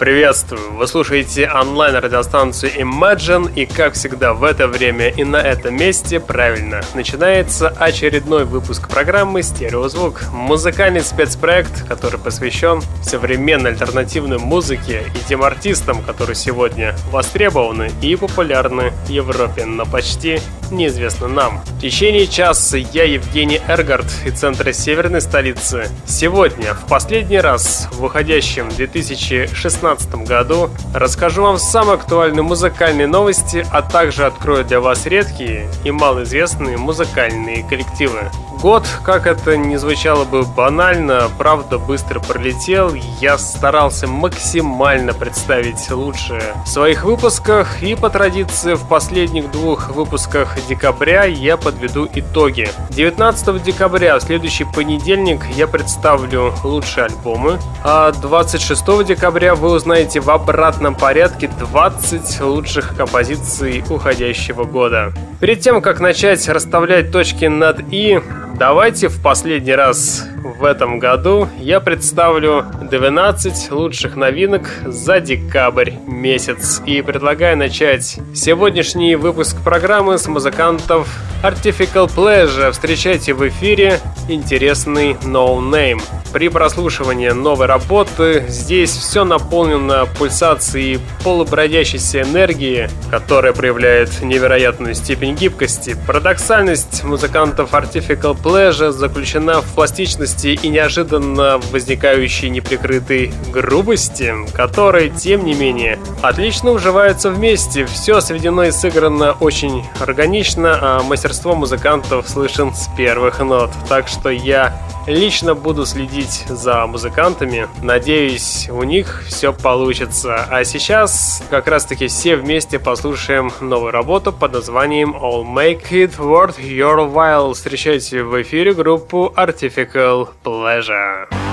Приветствую! Вы слушаете онлайн-радиостанцию Imagine и, как всегда, в это время и на этом месте, правильно, начинается очередной выпуск программы «Стереозвук» — музыкальный спецпроект, который посвящен современной альтернативной музыке и тем артистам, которые сегодня востребованы и популярны в Европе, но почти неизвестны нам. В течение часа я Евгений Эргард из центра северной столицы. Сегодня, в последний раз, в выходящем 2016 2016 году. Расскажу вам самые актуальные музыкальные новости, а также открою для вас редкие и малоизвестные музыкальные коллективы. Год, как это не звучало бы банально, правда быстро пролетел. Я старался максимально представить лучшее в своих выпусках и по традиции в последних двух выпусках декабря я подведу итоги. 19 декабря, в следующий понедельник, я представлю лучшие альбомы, а 26 декабря вы узнаете в обратном порядке 20 лучших композиций уходящего года. Перед тем, как начать расставлять точки над «и», Давайте в последний раз в этом году я представлю 12 лучших новинок за декабрь месяц. И предлагаю начать сегодняшний выпуск программы с музыкантов Artificial Pleasure. Встречайте в эфире интересный No Name. При прослушивании новой работы здесь все наполнено пульсацией полубродящейся энергии, которая проявляет невероятную степень гибкости. Парадоксальность музыкантов Artificial Pleasure заключена в пластичности и неожиданно возникающей неприкрытой грубости, которые, тем не менее, отлично уживаются вместе. Все сведено и сыграно очень органично, а мастерство музыкантов слышен с первых нот. Так что я лично буду следить за музыкантами. Надеюсь, у них все получится. А сейчас как раз таки все вместе послушаем новую работу под названием All Make It Worth Your While. Встречайте в эфире группу Artificial Pleasure.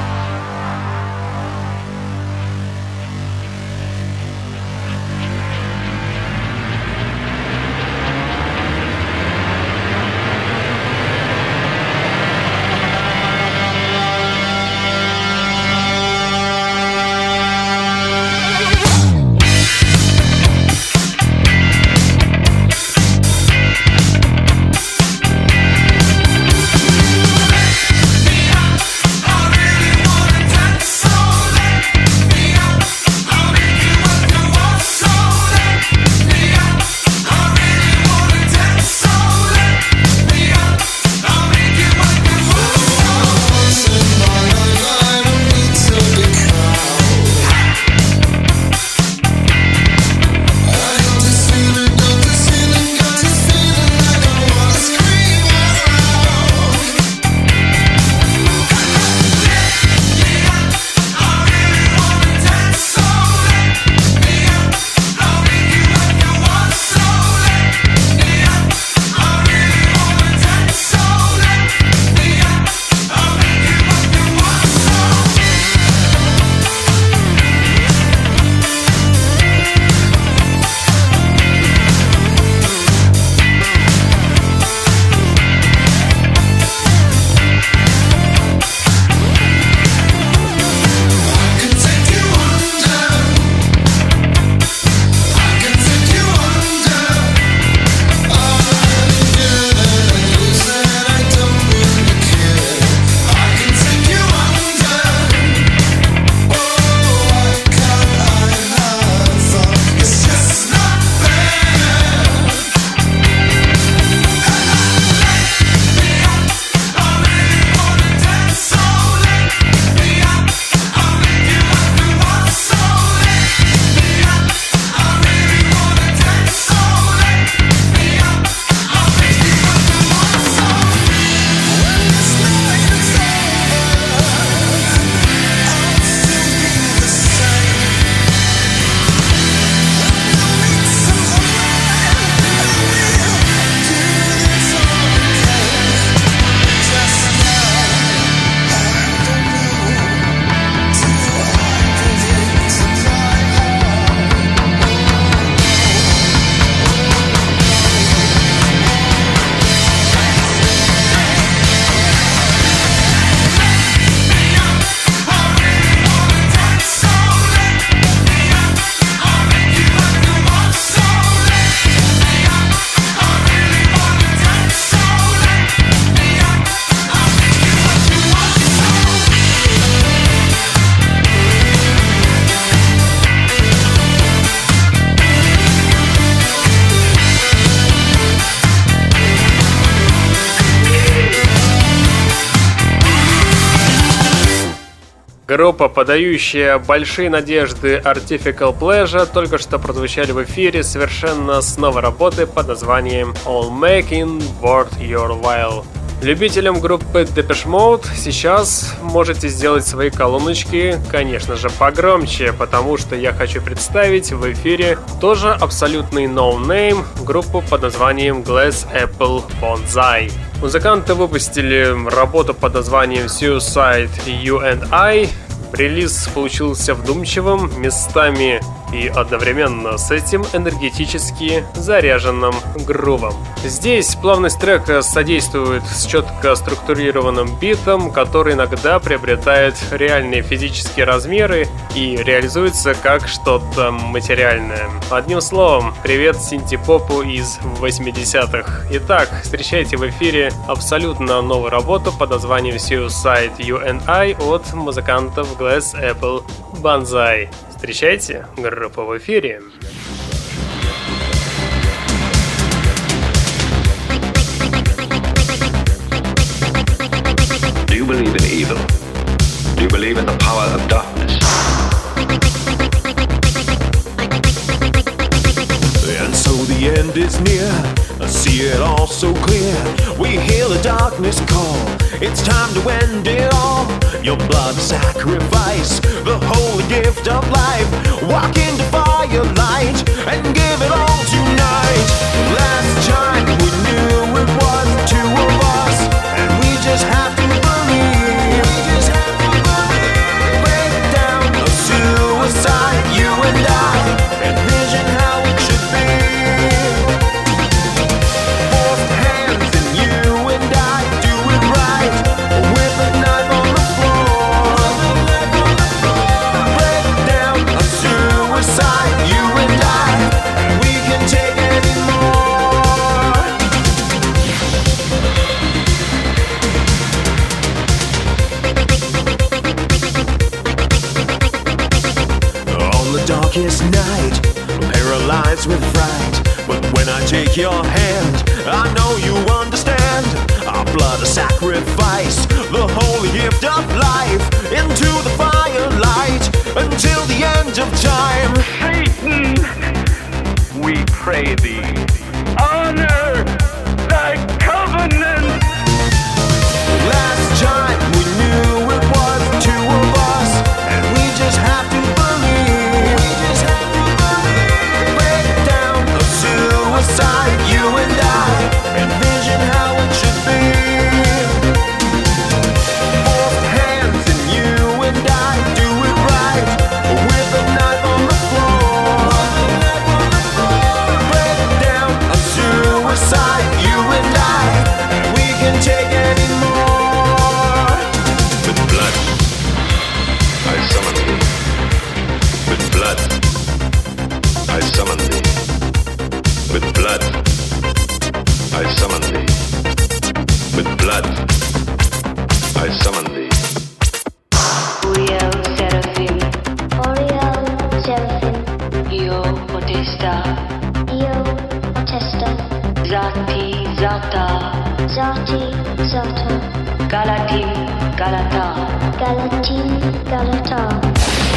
Группа, подающая большие надежды Artificial Pleasure, только что прозвучали в эфире совершенно с новой работы под названием All Making Worth Your While. Любителям группы Depeche Mode сейчас можете сделать свои колоночки, конечно же, погромче, потому что я хочу представить в эфире тоже абсолютный no-name группу под названием Glass Apple Bonsai. Музыканты выпустили работу под названием Suicide You and I. Релиз получился вдумчивым, местами и одновременно с этим энергетически заряженным грувом. Здесь плавность трека содействует с четко структурированным битом, который иногда приобретает реальные физические размеры и реализуется как что-то материальное. Одним словом, привет синтепопу из 80-х. Итак, встречайте в эфире абсолютно новую работу под названием Suicide You от музыкантов Glass Apple Banzai. Встречайте, группа в эфире. Do you believe in evil? Do you believe in the power of darkness? The end is near. I see it all so clear. We hear the darkness call. It's time to end it all. Your blood sacrifice, the holy gift of life. Walk into firelight and give it all tonight. Last time we knew it was two of Zati Zata, Galatim Galata, Galatin Galata.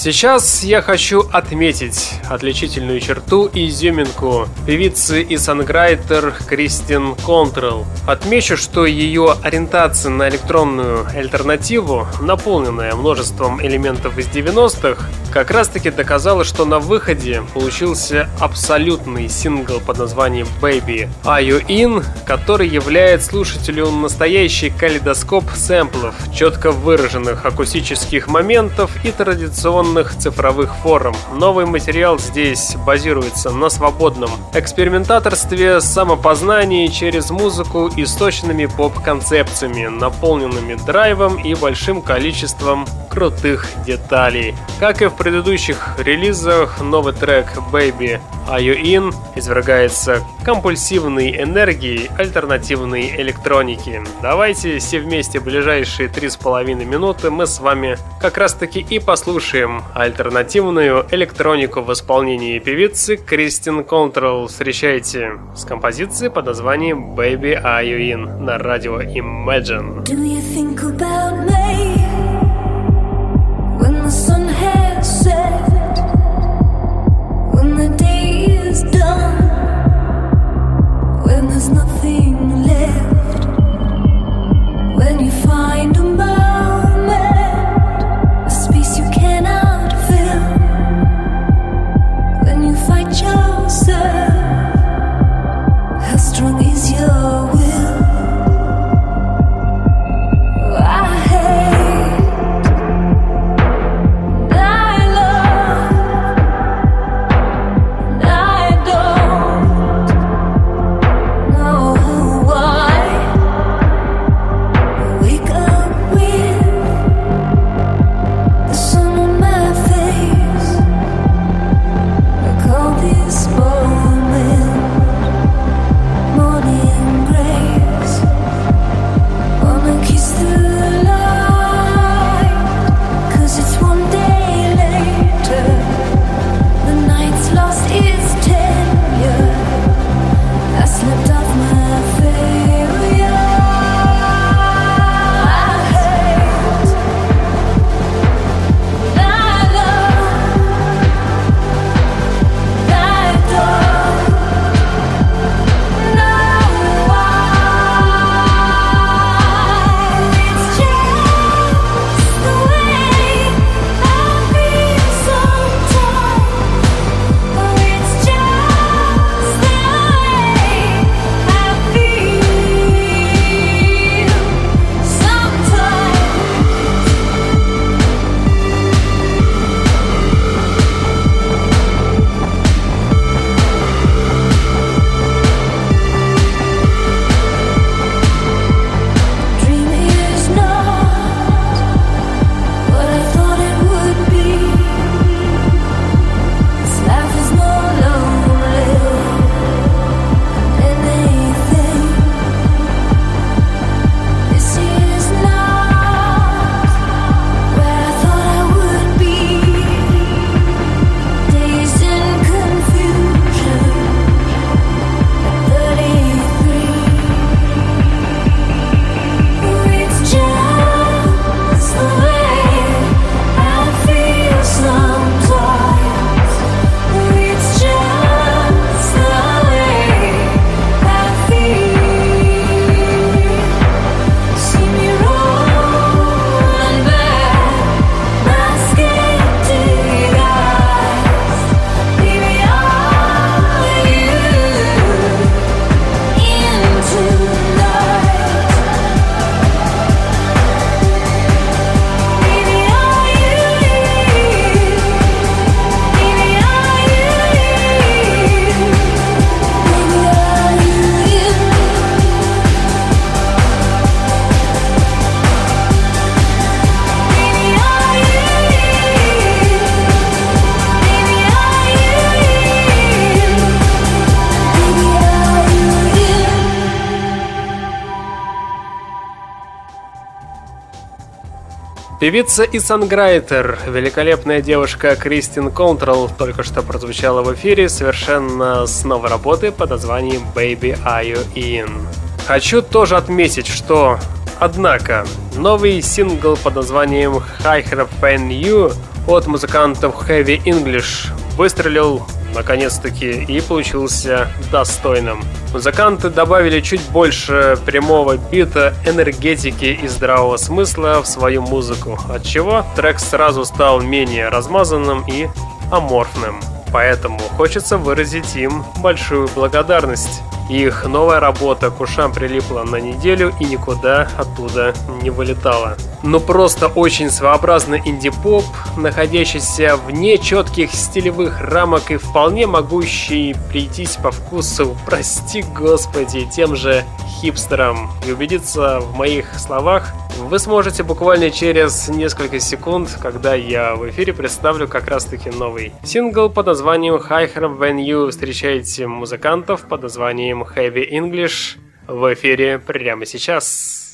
Сейчас я хочу отметить отличительную черту и изюминку певицы и санграйтер Кристин Контрелл. Отмечу, что ее ориентация на электронную альтернативу, наполненная множеством элементов из 90-х, как раз таки доказала, что на выходе получился абсолютный сингл под названием Baby Are You In, который является слушателю настоящий калейдоскоп сэмплов, четко выраженных акустических моментов и традиционных электронных цифровых форм. Новый материал здесь базируется на свободном экспериментаторстве, самопознании через музыку и сочными поп-концепциями, наполненными драйвом и большим количеством крутых деталей. Как и в предыдущих релизах, новый трек Baby Are You In извергается компульсивной энергией альтернативной электроники. Давайте все вместе ближайшие три с половиной минуты мы с вами как раз таки и послушаем альтернативную электронику в исполнении певицы Кристин Контрол. Встречайте с композицией под названием Baby Are You In на радио Imagine. Do you think about me when the sun has set, when the day is done, when there's nothing left, when you find a answer Певица и санграйтер, великолепная девушка Кристин Контрол только что прозвучала в эфире совершенно с новой работы под названием Baby Are You In. Хочу тоже отметить, что, однако, новый сингл под названием Higher Than You от музыкантов Heavy English выстрелил наконец-таки, и получился достойным. Музыканты добавили чуть больше прямого бита, энергетики и здравого смысла в свою музыку, от чего трек сразу стал менее размазанным и аморфным. Поэтому хочется выразить им большую благодарность. Их новая работа к ушам прилипла на неделю и никуда оттуда не вылетала. Но просто очень своеобразный инди-поп, находящийся вне четких стилевых рамок и вполне могущий прийтись по вкусу, прости господи, тем же хипстерам. И убедиться в моих словах вы сможете буквально через несколько секунд, когда я в эфире представлю как раз таки новый сингл под названием Higher When You. Встречаете музыкантов под названием Heavy English в эфире прямо сейчас.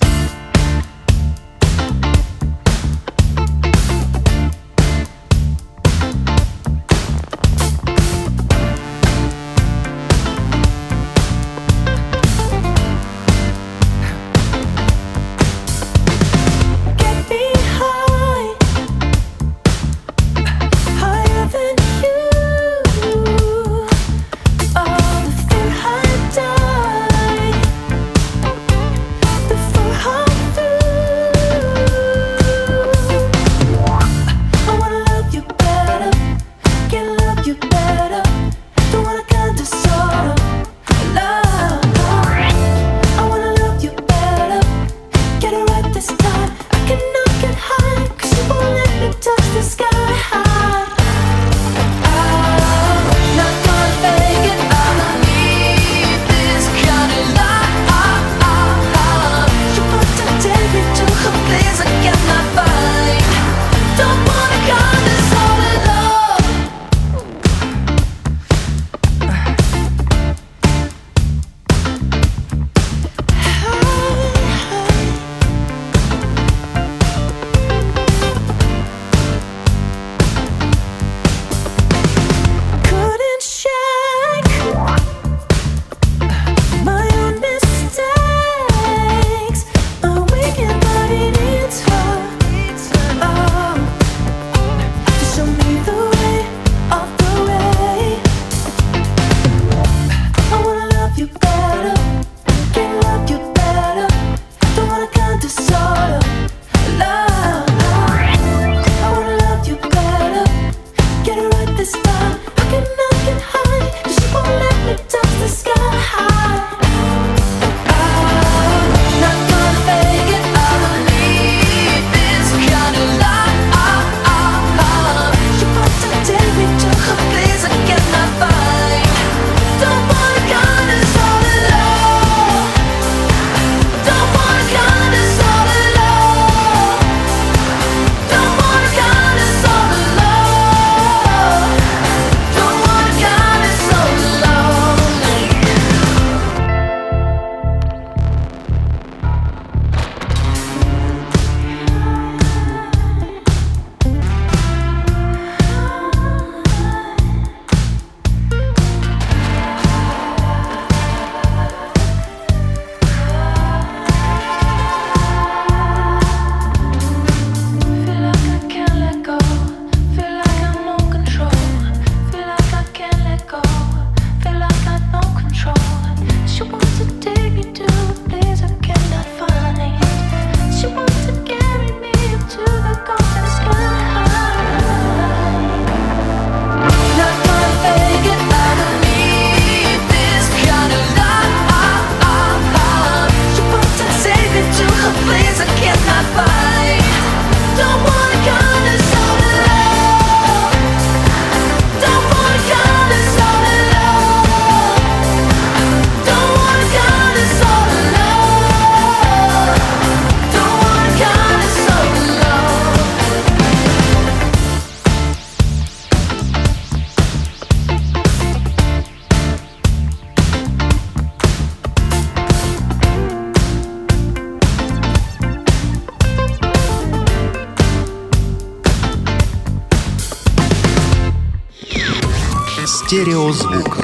Стереозвук.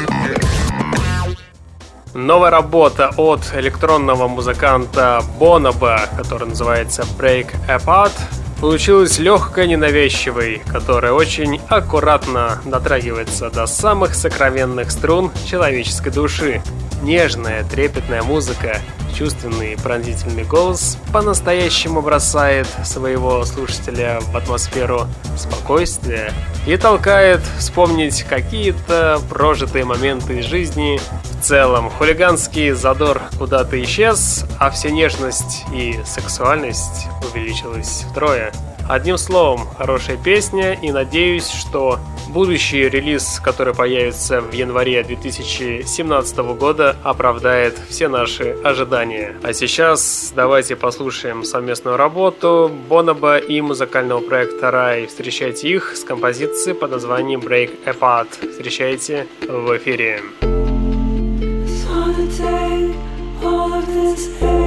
Новая работа от электронного музыканта Боноба, который называется Break Apart, получилась легкой, ненавязчивой, которая очень аккуратно дотрагивается до самых сокровенных струн человеческой души. Нежная, трепетная музыка, чувственный пронзительный голос по-настоящему бросает своего слушателя в атмосферу спокойствия и толкает вспомнить какие-то прожитые моменты из жизни. В целом, хулиганский задор куда-то исчез, а вся нежность и сексуальность увеличилась втрое. Одним словом, хорошая песня, и надеюсь, что будущий релиз, который появится в январе 2017 года, оправдает все наши ожидания. А сейчас давайте послушаем совместную работу Боноба и музыкального проекта Рай. Встречайте их с композицией под названием Break Apart. Встречайте в эфире. all of this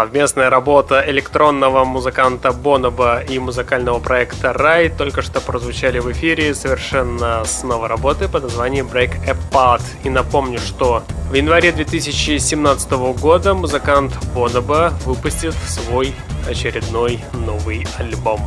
Совместная работа электронного музыканта Боноба и музыкального проекта Рай только что прозвучали в эфире совершенно с новой работы под названием Break Apart. И напомню, что в январе 2017 года музыкант Боноба выпустит свой очередной новый альбом.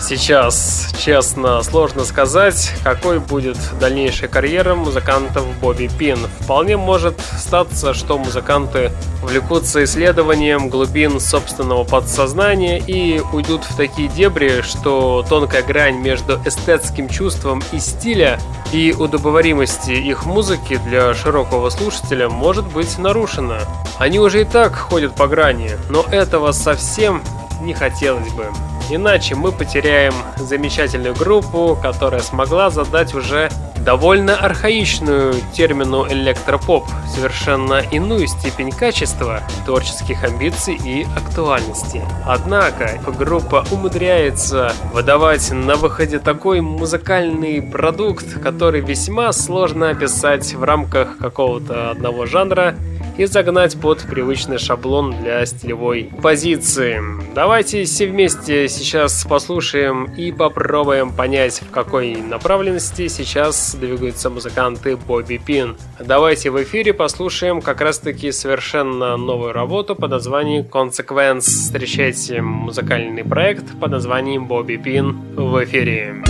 Сейчас, честно, сложно сказать, какой будет дальнейшая карьера музыкантов Бобби Пин. Вполне может статься, что музыканты влекутся исследованием глубин собственного подсознания и уйдут в такие дебри, что тонкая грань между эстетским чувством и стиля и удобоваримости их музыки для широкого слушателя может быть нарушена. Они уже и так ходят по грани, но этого совсем не хотелось бы. Иначе мы потеряем замечательную группу, которая смогла задать уже довольно архаичную термину электропоп, совершенно иную степень качества, творческих амбиций и актуальности. Однако группа умудряется выдавать на выходе такой музыкальный продукт, который весьма сложно описать в рамках какого-то одного жанра и загнать под привычный шаблон для стилевой позиции. Давайте все вместе сейчас послушаем и попробуем понять, в какой направленности сейчас двигаются музыканты Бобби Пин. Давайте в эфире послушаем как раз таки совершенно новую работу под названием Consequence. Встречайте музыкальный проект под названием Бобби Пин в эфире.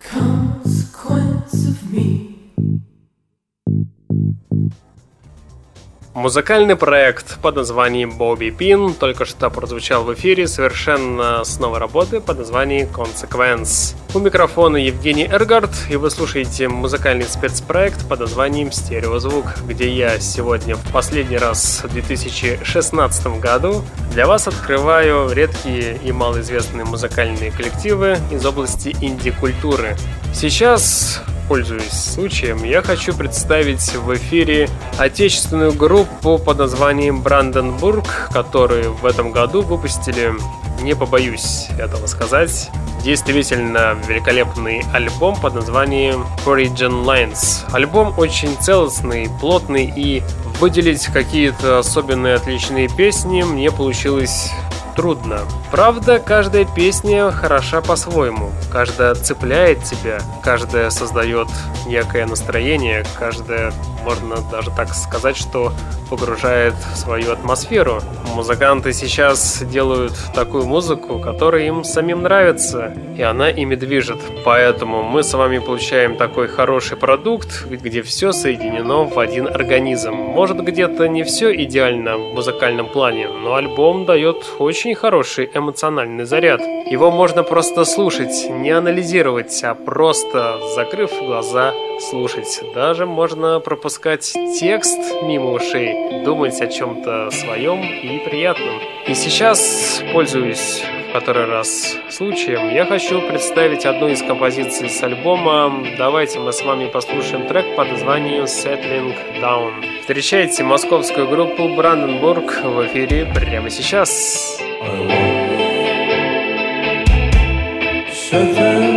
consequence of me. Музыкальный проект под названием Бобби Пин только что прозвучал в эфире совершенно с новой работы под названием Consequence. У микрофона Евгений Эргард, и вы слушаете музыкальный спецпроект под названием Стереозвук, где я сегодня в последний раз в 2016 году для вас открываю редкие и малоизвестные музыкальные коллективы из области инди-культуры. Сейчас Пользуясь случаем, я хочу представить в эфире отечественную группу под названием Бранденбург, которые в этом году выпустили, не побоюсь этого сказать, действительно великолепный альбом под названием Origin Lines. Альбом очень целостный, плотный и выделить какие-то особенные отличные песни мне получилось трудно. Правда, каждая песня хороша по-своему. Каждая цепляет тебя, каждая создает некое настроение, каждая, можно даже так сказать, что погружает в свою атмосферу. Музыканты сейчас делают такую музыку, которая им самим нравится, и она ими движет. Поэтому мы с вами получаем такой хороший продукт, где все соединено в один организм. Может где-то не все идеально в музыкальном плане, но альбом дает очень хороший эмоциональный заряд. Его можно просто слушать, не анализировать, а просто, закрыв глаза, слушать. Даже можно пропускать текст мимо ушей, думать о чем-то своем и приятном. И сейчас, пользуясь в который раз случаем, я хочу представить одну из композиций с альбома. Давайте мы с вами послушаем трек под названием Settling Down. Встречайте московскую группу Бранденбург в эфире прямо сейчас. Settling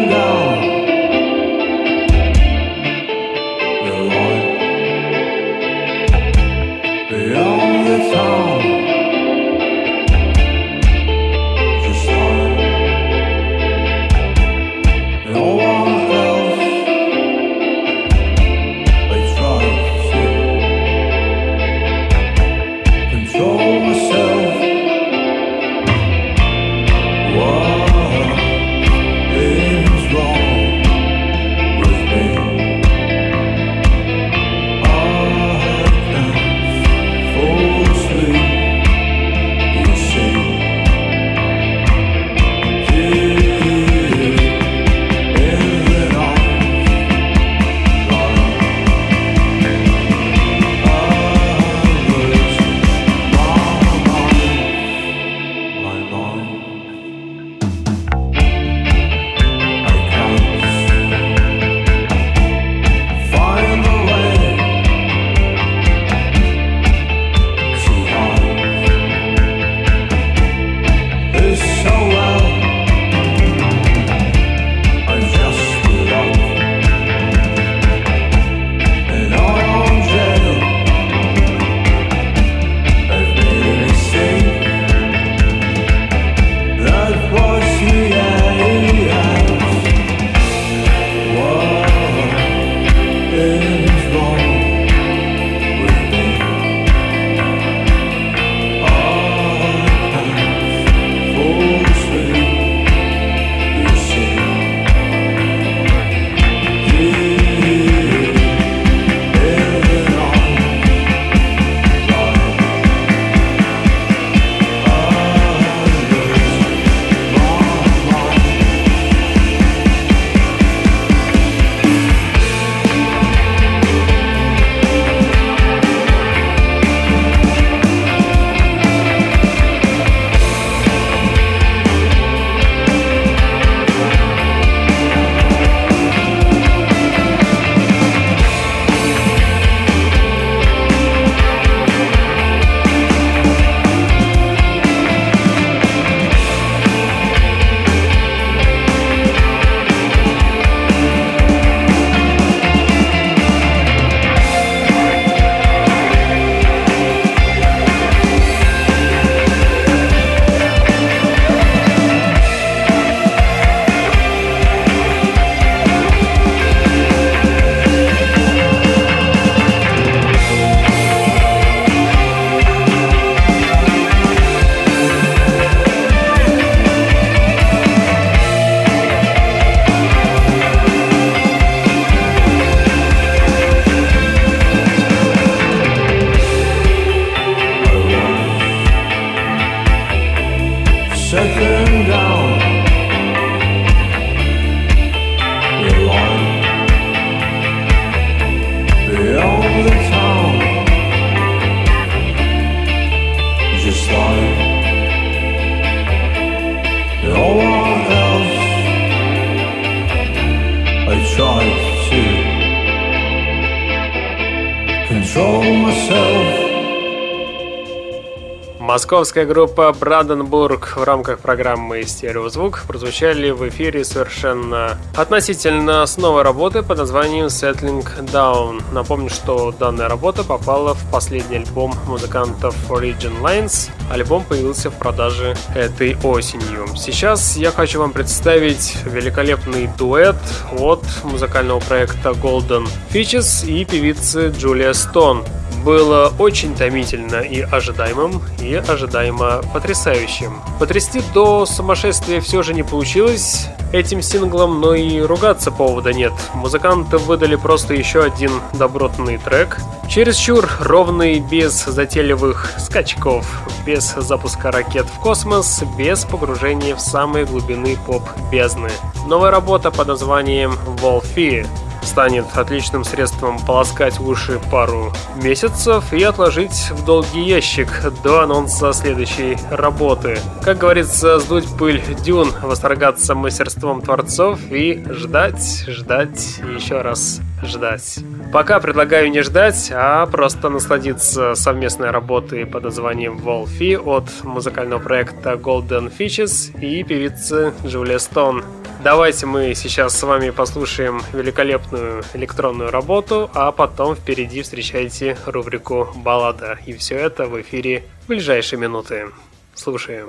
Московская группа Бранденбург в рамках программы «Стереозвук» прозвучали в эфире совершенно относительно с новой работы под названием «Settling Down». Напомню, что данная работа попала в последний альбом музыкантов Origin Lines. Альбом появился в продаже этой осенью. Сейчас я хочу вам представить великолепный дуэт от музыкального проекта Golden Fishes и певицы Джулия Стон было очень томительно и ожидаемым, и ожидаемо потрясающим. Потрясти до сумасшествия все же не получилось этим синглом, но и ругаться повода нет. Музыканты выдали просто еще один добротный трек. Чересчур ровный, без затейливых скачков, без запуска ракет в космос, без погружения в самые глубины поп-бездны. Новая работа под названием Wolfie станет отличным средством полоскать уши пару месяцев и отложить в долгий ящик до анонса следующей работы. Как говорится, сдуть пыль дюн, восторгаться мастерством творцов и ждать, ждать еще раз ждать. Пока предлагаю не ждать, а просто насладиться совместной работой под названием Wolfie от музыкального проекта Golden Fishes и певицы Джулия Стоун. Давайте мы сейчас с вами послушаем великолепную электронную работу, а потом впереди встречайте рубрику «Баллада». И все это в эфире в ближайшие минуты. Слушаем.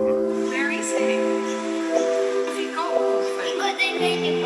слушаете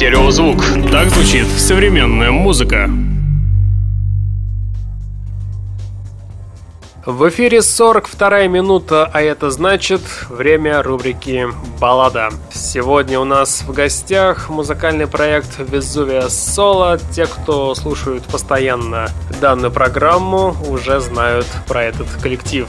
«Стереозвук». Так звучит современная музыка. В эфире 42 минута, а это значит время рубрики «Баллада». Сегодня у нас в гостях музыкальный проект «Везувия Соло». Те, кто слушают постоянно данную программу, уже знают про этот коллектив.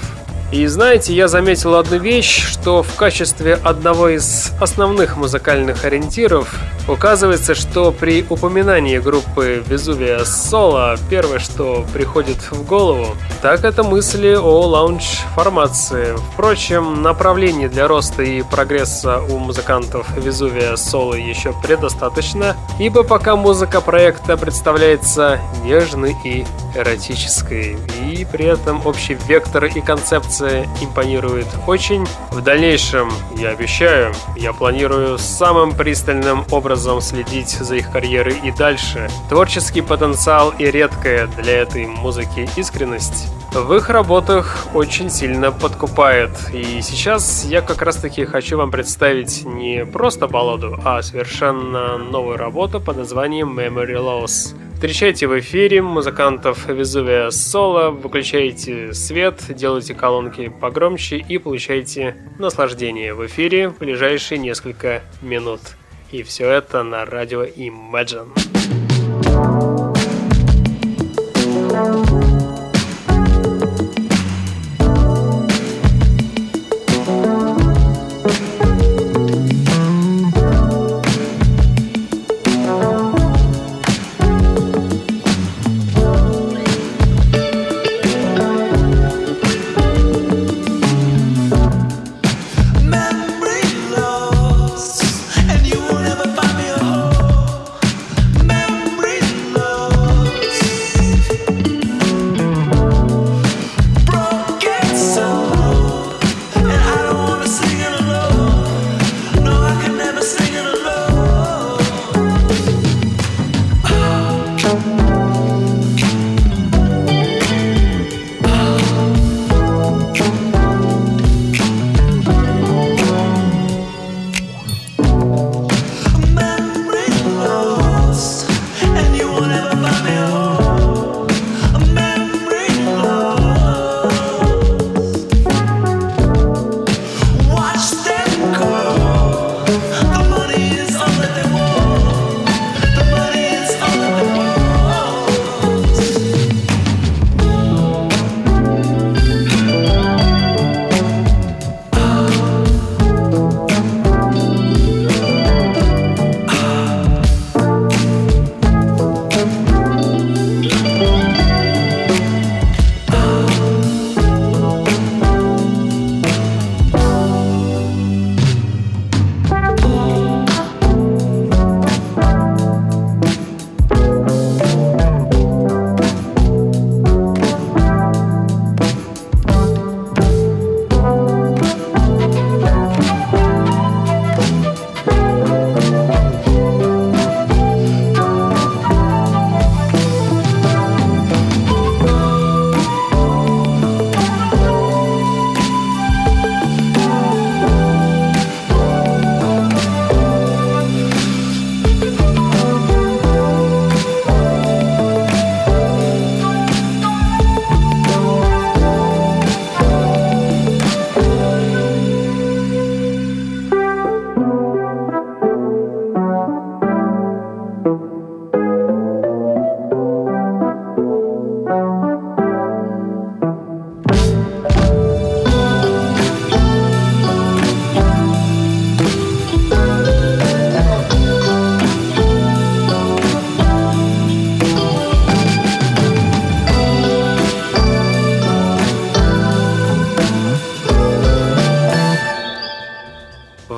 И знаете, я заметил одну вещь, что в качестве одного из основных музыкальных ориентиров указывается, что при упоминании группы Везувия Соло первое, что приходит в голову, так это мысли о лаунж-формации. Впрочем, направлений для роста и прогресса у музыкантов Везувия Соло еще предостаточно, ибо пока музыка проекта представляется нежной и эротической. И при этом общий вектор и концепция импонирует очень. В дальнейшем, я обещаю, я планирую самым пристальным образом следить за их карьерой и дальше. Творческий потенциал и редкая для этой музыки искренность в их работах очень сильно подкупает. И сейчас я как раз таки хочу вам представить не просто балладу, а совершенно новую работу под названием Memory Loss. Встречайте в эфире музыкантов Везувия Соло, выключайте свет, делайте колонки погромче и получайте наслаждение в эфире в ближайшие несколько минут. И все это на радио Imagine.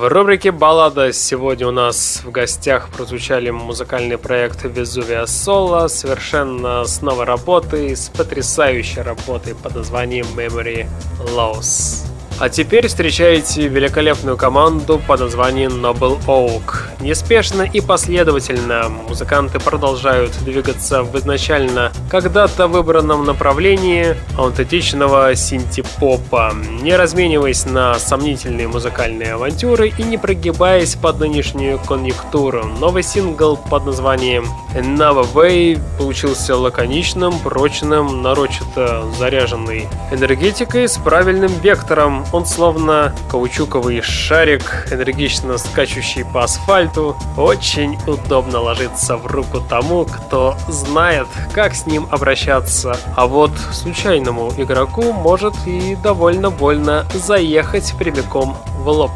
Рубрике «Баллада» сегодня у нас в гостях прозвучали музыкальный проект «Везувия Соло» совершенно с новой работой, с потрясающей работой под названием «Memory Loss». А теперь встречаете великолепную команду под названием Noble Oak. Неспешно и последовательно музыканты продолжают двигаться в изначально когда-то выбранном направлении аутентичного синтепопа, не размениваясь на сомнительные музыкальные авантюры и не прогибаясь под нынешнюю конъюнктуру. Новый сингл под названием Another Way получился лаконичным, прочным, нарочито заряженный энергетикой с правильным вектором. Он словно каучуковый шарик, энергично скачущий по асфальту, очень удобно ложится в руку тому, кто знает, как с ним обращаться. А вот случайному игроку может и довольно больно заехать прямиком в лоб.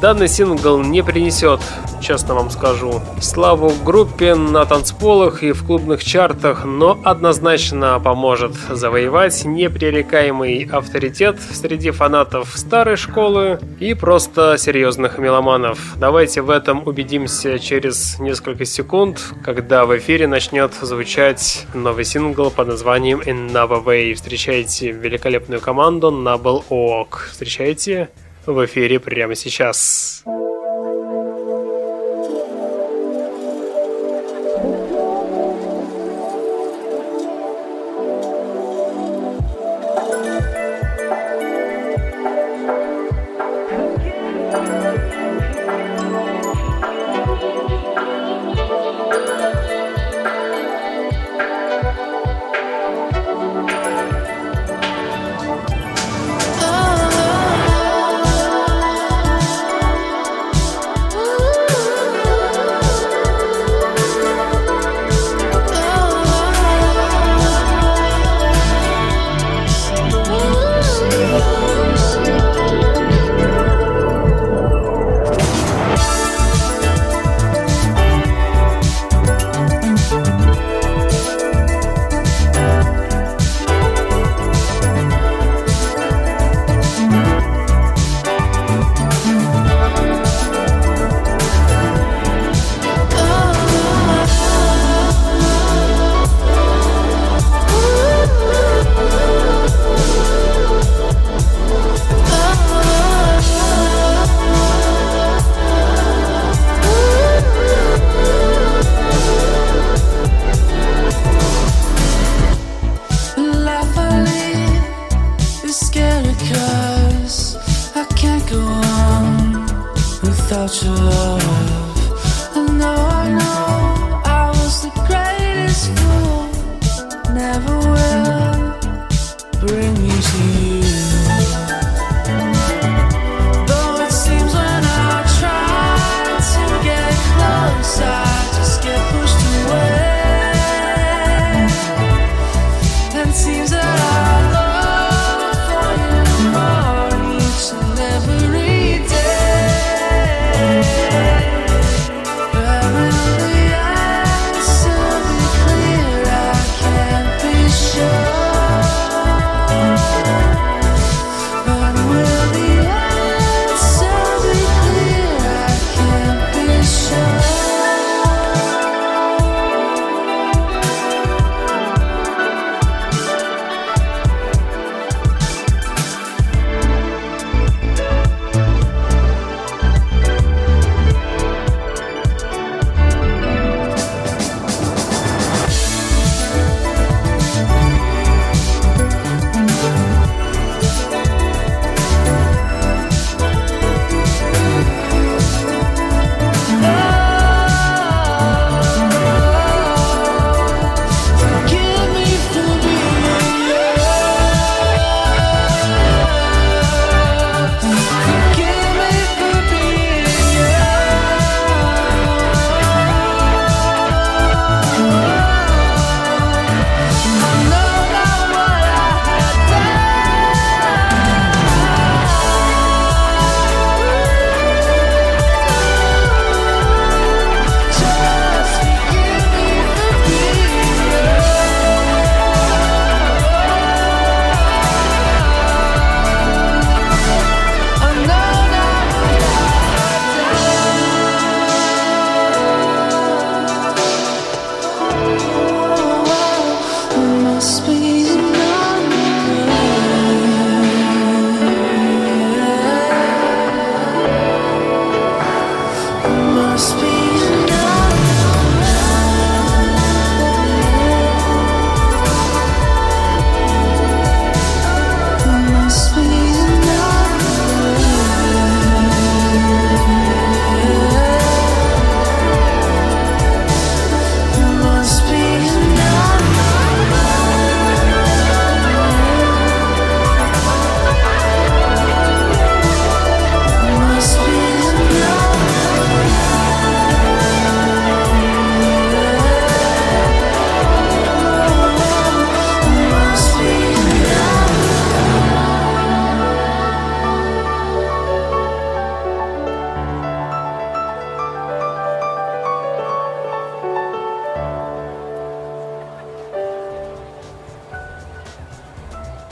Данный сингл не принесет, честно вам скажу, славу группе на танцполах и в клубных чартах, но однозначно поможет завоевать непререкаемый авторитет среди фанатов старой школы и просто серьезных меломанов. Давайте в этом убедимся через несколько секунд, когда в эфире начнет звучать новый сингл под названием Another Way. Встречайте великолепную команду Nubble Oak. Встречайте в эфире прямо сейчас.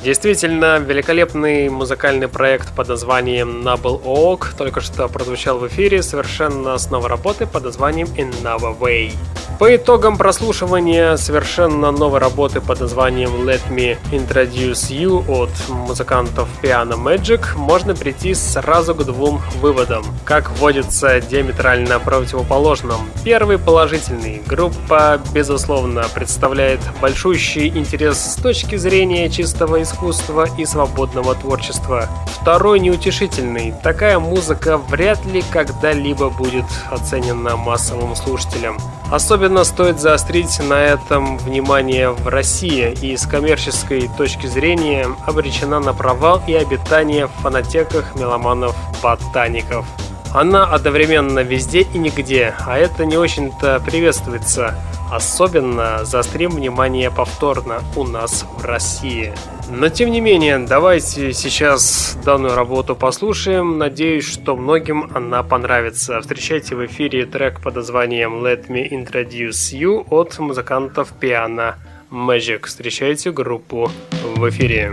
Действительно, великолепный музыкальный проект под названием Nubble Oak только что прозвучал в эфире совершенно с новой работы под названием Another Way. По итогам прослушивания совершенно новой работы под названием Let Me Introduce You от музыкантов Piano Magic можно прийти сразу к двум выводам. Как вводится диаметрально противоположным. Первый положительный. Группа, безусловно, представляет большущий интерес с точки зрения чистого искусства и свободного творчества. Второй неутешительный. Такая музыка вряд ли когда-либо будет оценена массовым слушателем. Особенно стоит заострить на этом внимание в России и с коммерческой точки зрения обречена на провал и обитание в фонотеках меломанов-ботаников. Она одновременно везде и нигде, а это не очень-то приветствуется. Особенно заострим внимание повторно у нас в России. Но тем не менее, давайте сейчас данную работу послушаем. Надеюсь, что многим она понравится. Встречайте в эфире трек под названием Let Me Introduce You от музыкантов Piano Magic. Встречайте группу в эфире.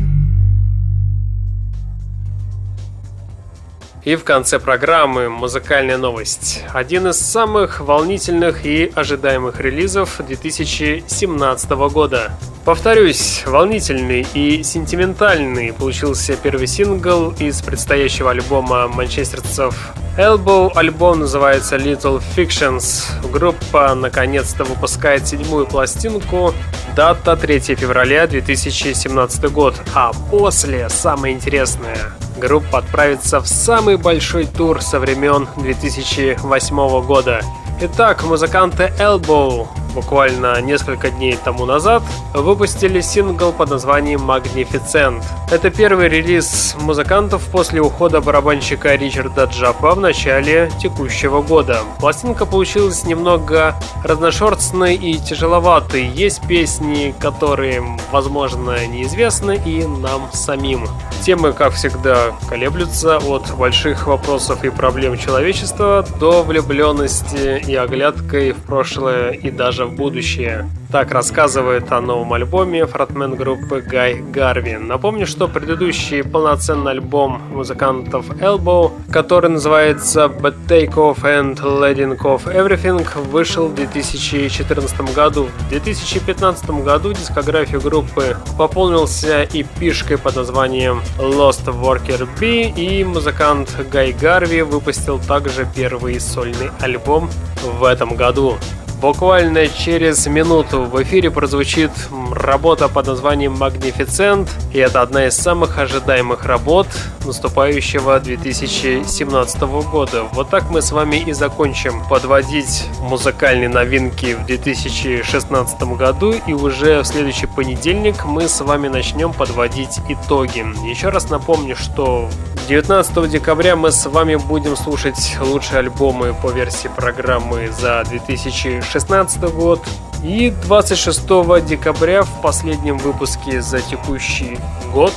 И в конце программы музыкальная новость. Один из самых волнительных и ожидаемых релизов 2017 года. Повторюсь, волнительный и сентиментальный получился первый сингл из предстоящего альбома манчестерцев Elbow. Альбом называется Little Fictions. Группа наконец-то выпускает седьмую пластинку. Дата 3 февраля 2017 год. А после, самое интересное, группа отправится в самый большой тур со времен 2008 года. Итак, музыканты Elbow буквально несколько дней тому назад выпустили сингл под названием Magnificent. Это первый релиз музыкантов после ухода барабанщика Ричарда Джапа в начале текущего года. Пластинка получилась немного разношерстной и тяжеловатой. Есть песни, которые, возможно, неизвестны и нам самим. Темы, как всегда, колеблются от больших вопросов и проблем человечества до влюбленности и оглядкой в прошлое и даже в будущее. Так рассказывает о новом альбоме фронтмен группы Гай Гарви. Напомню, что предыдущий полноценный альбом музыкантов Elbow, который называется But Take Off and Letting Off Everything, вышел в 2014 году. В 2015 году дискографию группы пополнился и пишкой под названием Lost Worker B, и музыкант Гай Гарви выпустил также первый сольный альбом в этом году. Буквально через минуту в эфире прозвучит работа под названием «Magnificent», и это одна из самых ожидаемых работ наступающего 2017 года. Вот так мы с вами и закончим подводить музыкальные новинки в 2016 году, и уже в следующий понедельник мы с вами начнем подводить итоги. Еще раз напомню, что 19 декабря мы с вами будем слушать лучшие альбомы по версии программы за 2016 год. И 26 декабря в последнем выпуске за текущий год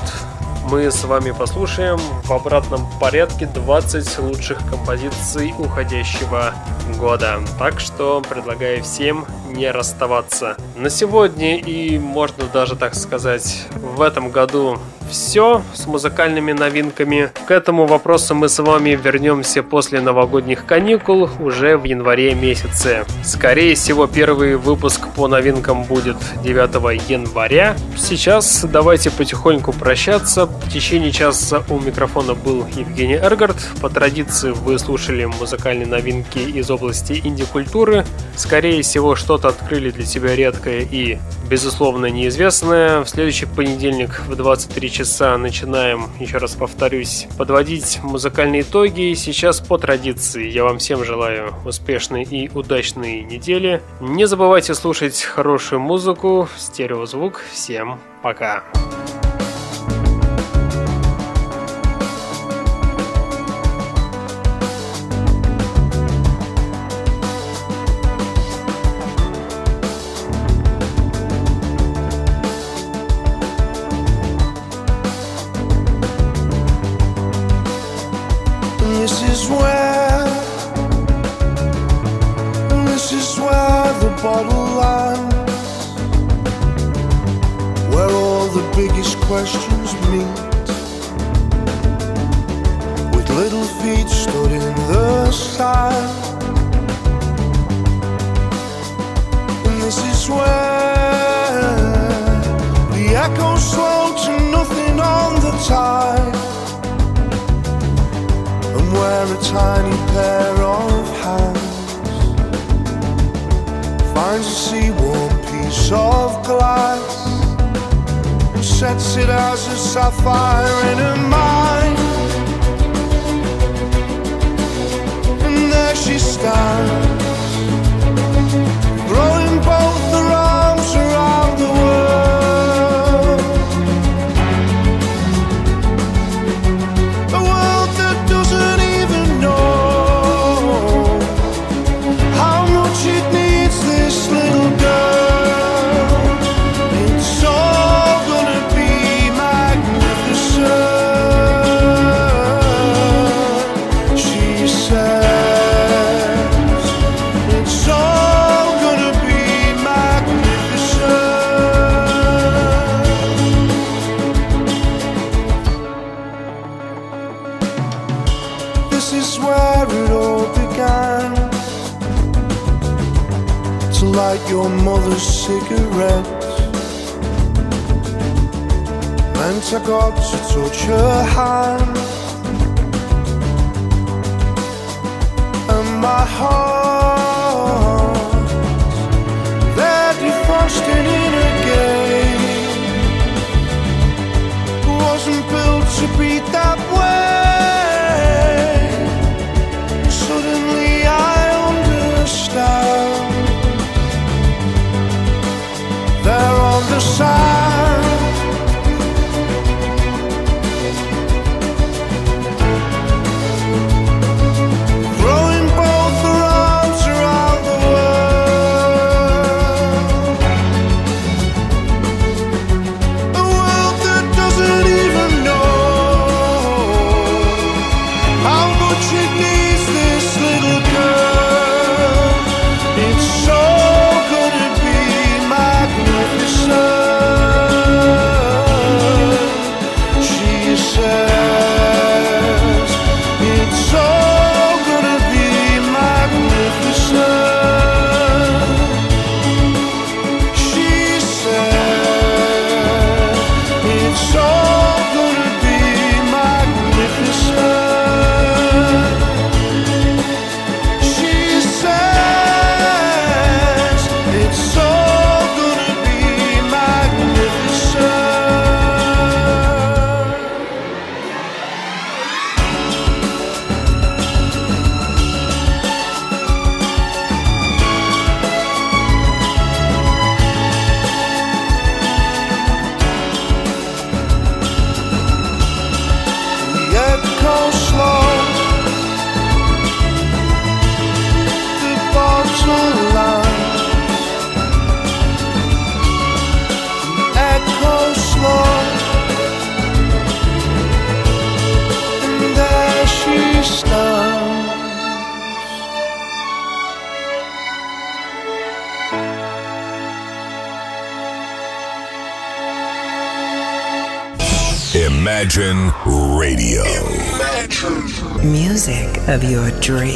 мы с вами послушаем в обратном порядке 20 лучших композиций уходящего года. Так что предлагаю всем не расставаться. На сегодня и можно даже так сказать в этом году все с музыкальными новинками. К этому вопросу мы с вами вернемся после новогодних каникул уже в январе месяце. Скорее всего, первый выпуск по новинкам будет 9 января. Сейчас давайте потихоньку прощаться. В течение часа у микрофона был Евгений Эргард. По традиции вы слушали музыкальные новинки из области инди-культуры. Скорее всего, что-то открыли для себя редкое и, безусловно, неизвестное. В следующий понедельник в 23 часа начинаем, еще раз повторюсь, подводить музыкальные итоги. Сейчас по традиции я вам всем желаю успешной и удачной недели. Не забывайте слушать хорошую музыку, стереозвук. Всем пока! bottle questions meet. With little feet stood in the sand And this is where The echoes slow to nothing on the tide. And where a tiny pair of hands finds a sea-warm piece of glass sets it as a sapphire in her mind. And there she stands, throwing both her arms around the world. Cigarettes. Meant I got to touch her hand, and my heart they're defrosting in again. Wasn't built to beat that the sun. drink.